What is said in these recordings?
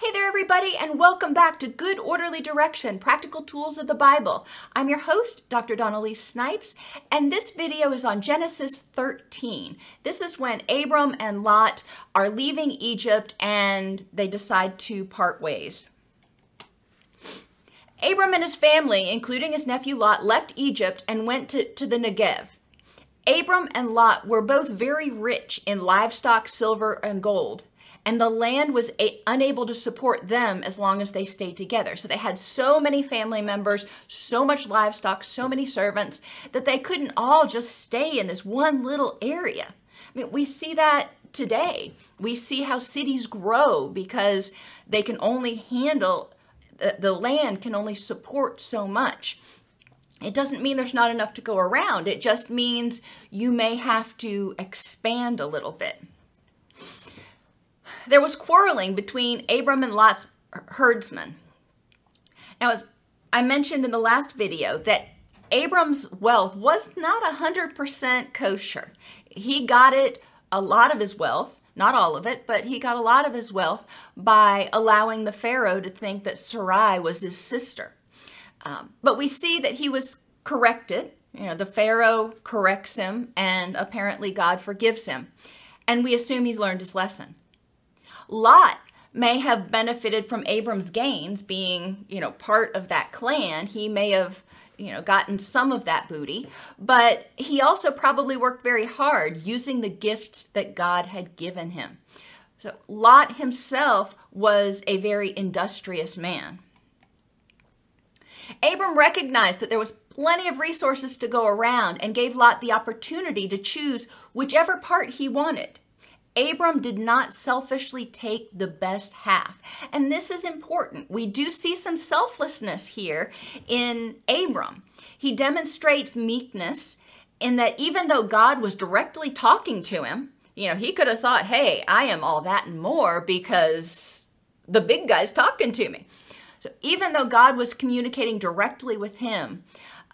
Hey there, everybody, and welcome back to Good Orderly Direction Practical Tools of the Bible. I'm your host, Dr. Dawn-Elise Snipes, and this video is on Genesis 13. This is when Abram and Lot are leaving Egypt and they decide to part ways. Abram and his family, including his nephew Lot, left Egypt and went to, to the Negev. Abram and Lot were both very rich in livestock, silver, and gold and the land was a- unable to support them as long as they stayed together. So they had so many family members, so much livestock, so many servants that they couldn't all just stay in this one little area. I mean, we see that today. We see how cities grow because they can only handle the, the land can only support so much. It doesn't mean there's not enough to go around. It just means you may have to expand a little bit there was quarreling between Abram and Lot's herdsmen. Now, as I mentioned in the last video, that Abram's wealth was not 100% kosher. He got it, a lot of his wealth, not all of it, but he got a lot of his wealth by allowing the Pharaoh to think that Sarai was his sister. Um, but we see that he was corrected. You know, the Pharaoh corrects him, and apparently God forgives him. And we assume he's learned his lesson. Lot may have benefited from Abram's gains being, you know, part of that clan. He may have, you know, gotten some of that booty, but he also probably worked very hard using the gifts that God had given him. So Lot himself was a very industrious man. Abram recognized that there was plenty of resources to go around and gave Lot the opportunity to choose whichever part he wanted. Abram did not selfishly take the best half. And this is important. We do see some selflessness here in Abram. He demonstrates meekness in that even though God was directly talking to him, you know, he could have thought, hey, I am all that and more because the big guy's talking to me. So even though God was communicating directly with him,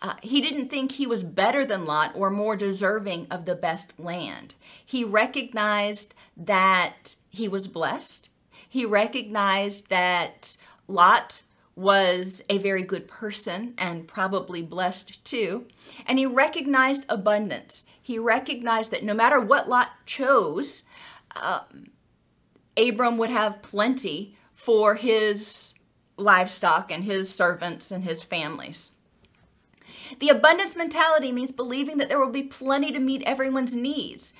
uh, he didn't think he was better than Lot or more deserving of the best land. He recognized that he was blessed. He recognized that Lot was a very good person and probably blessed too. And he recognized abundance. He recognized that no matter what Lot chose, um, Abram would have plenty for his livestock and his servants and his families. The abundance mentality means believing that there will be plenty to meet everyone's needs,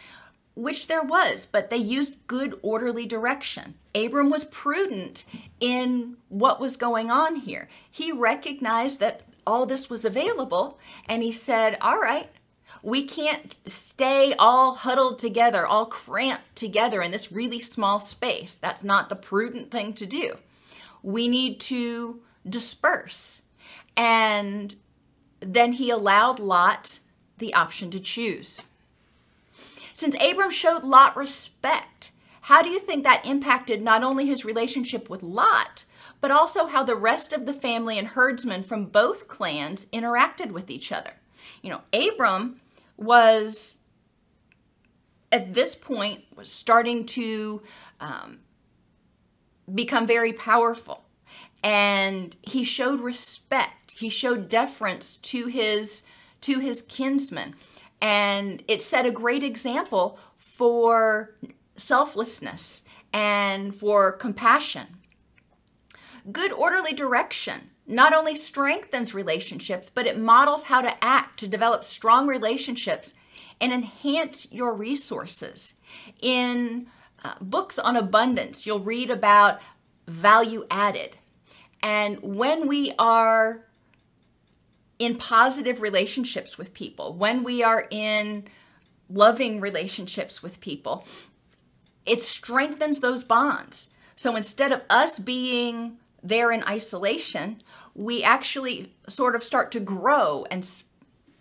which there was, but they used good, orderly direction. Abram was prudent in what was going on here. He recognized that all this was available, and he said, All right, we can't stay all huddled together, all cramped together in this really small space. That's not the prudent thing to do. We need to disperse. And then he allowed Lot the option to choose. Since Abram showed Lot respect, how do you think that impacted not only his relationship with Lot, but also how the rest of the family and herdsmen from both clans interacted with each other? You know, Abram was at this point was starting to um, become very powerful, and he showed respect. He showed deference to his to his kinsmen and it set a great example for selflessness and for compassion. Good orderly direction not only strengthens relationships, but it models how to act to develop strong relationships and enhance your resources. In uh, books on abundance, you'll read about value added. And when we are in positive relationships with people, when we are in loving relationships with people, it strengthens those bonds. So instead of us being there in isolation, we actually sort of start to grow and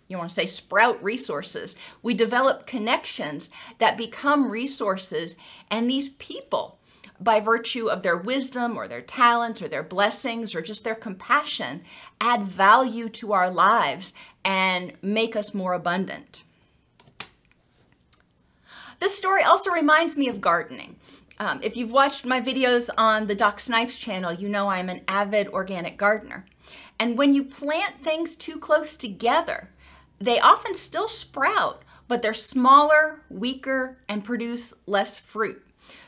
you want to say sprout resources. We develop connections that become resources, and these people by virtue of their wisdom or their talents or their blessings or just their compassion, add value to our lives and make us more abundant. This story also reminds me of gardening. Um, if you've watched my videos on the Doc Snipes channel, you know I'm an avid organic gardener. And when you plant things too close together, they often still sprout, but they're smaller, weaker, and produce less fruit.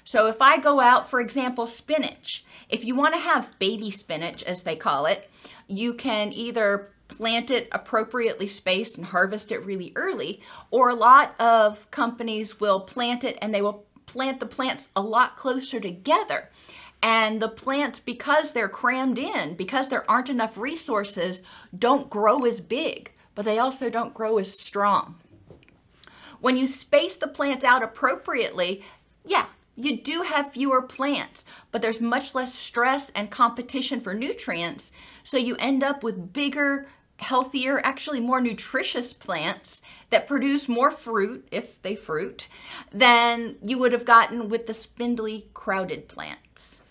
So if I go out, for example, spinach, if you want to have baby spinach, as they call it, you can either plant it appropriately spaced and harvest it really early, or a lot of companies will plant it and they will plant the plants a lot closer together. And the plants, because they're crammed in, because there aren't enough resources, don't grow as big, but they also don't grow as strong. When you space the plants out appropriately, yeah, you do have fewer plants, but there's much less stress and competition for nutrients. So you end up with bigger, healthier, actually more nutritious plants that produce more fruit, if they fruit, than you would have gotten with the spindly, crowded plants.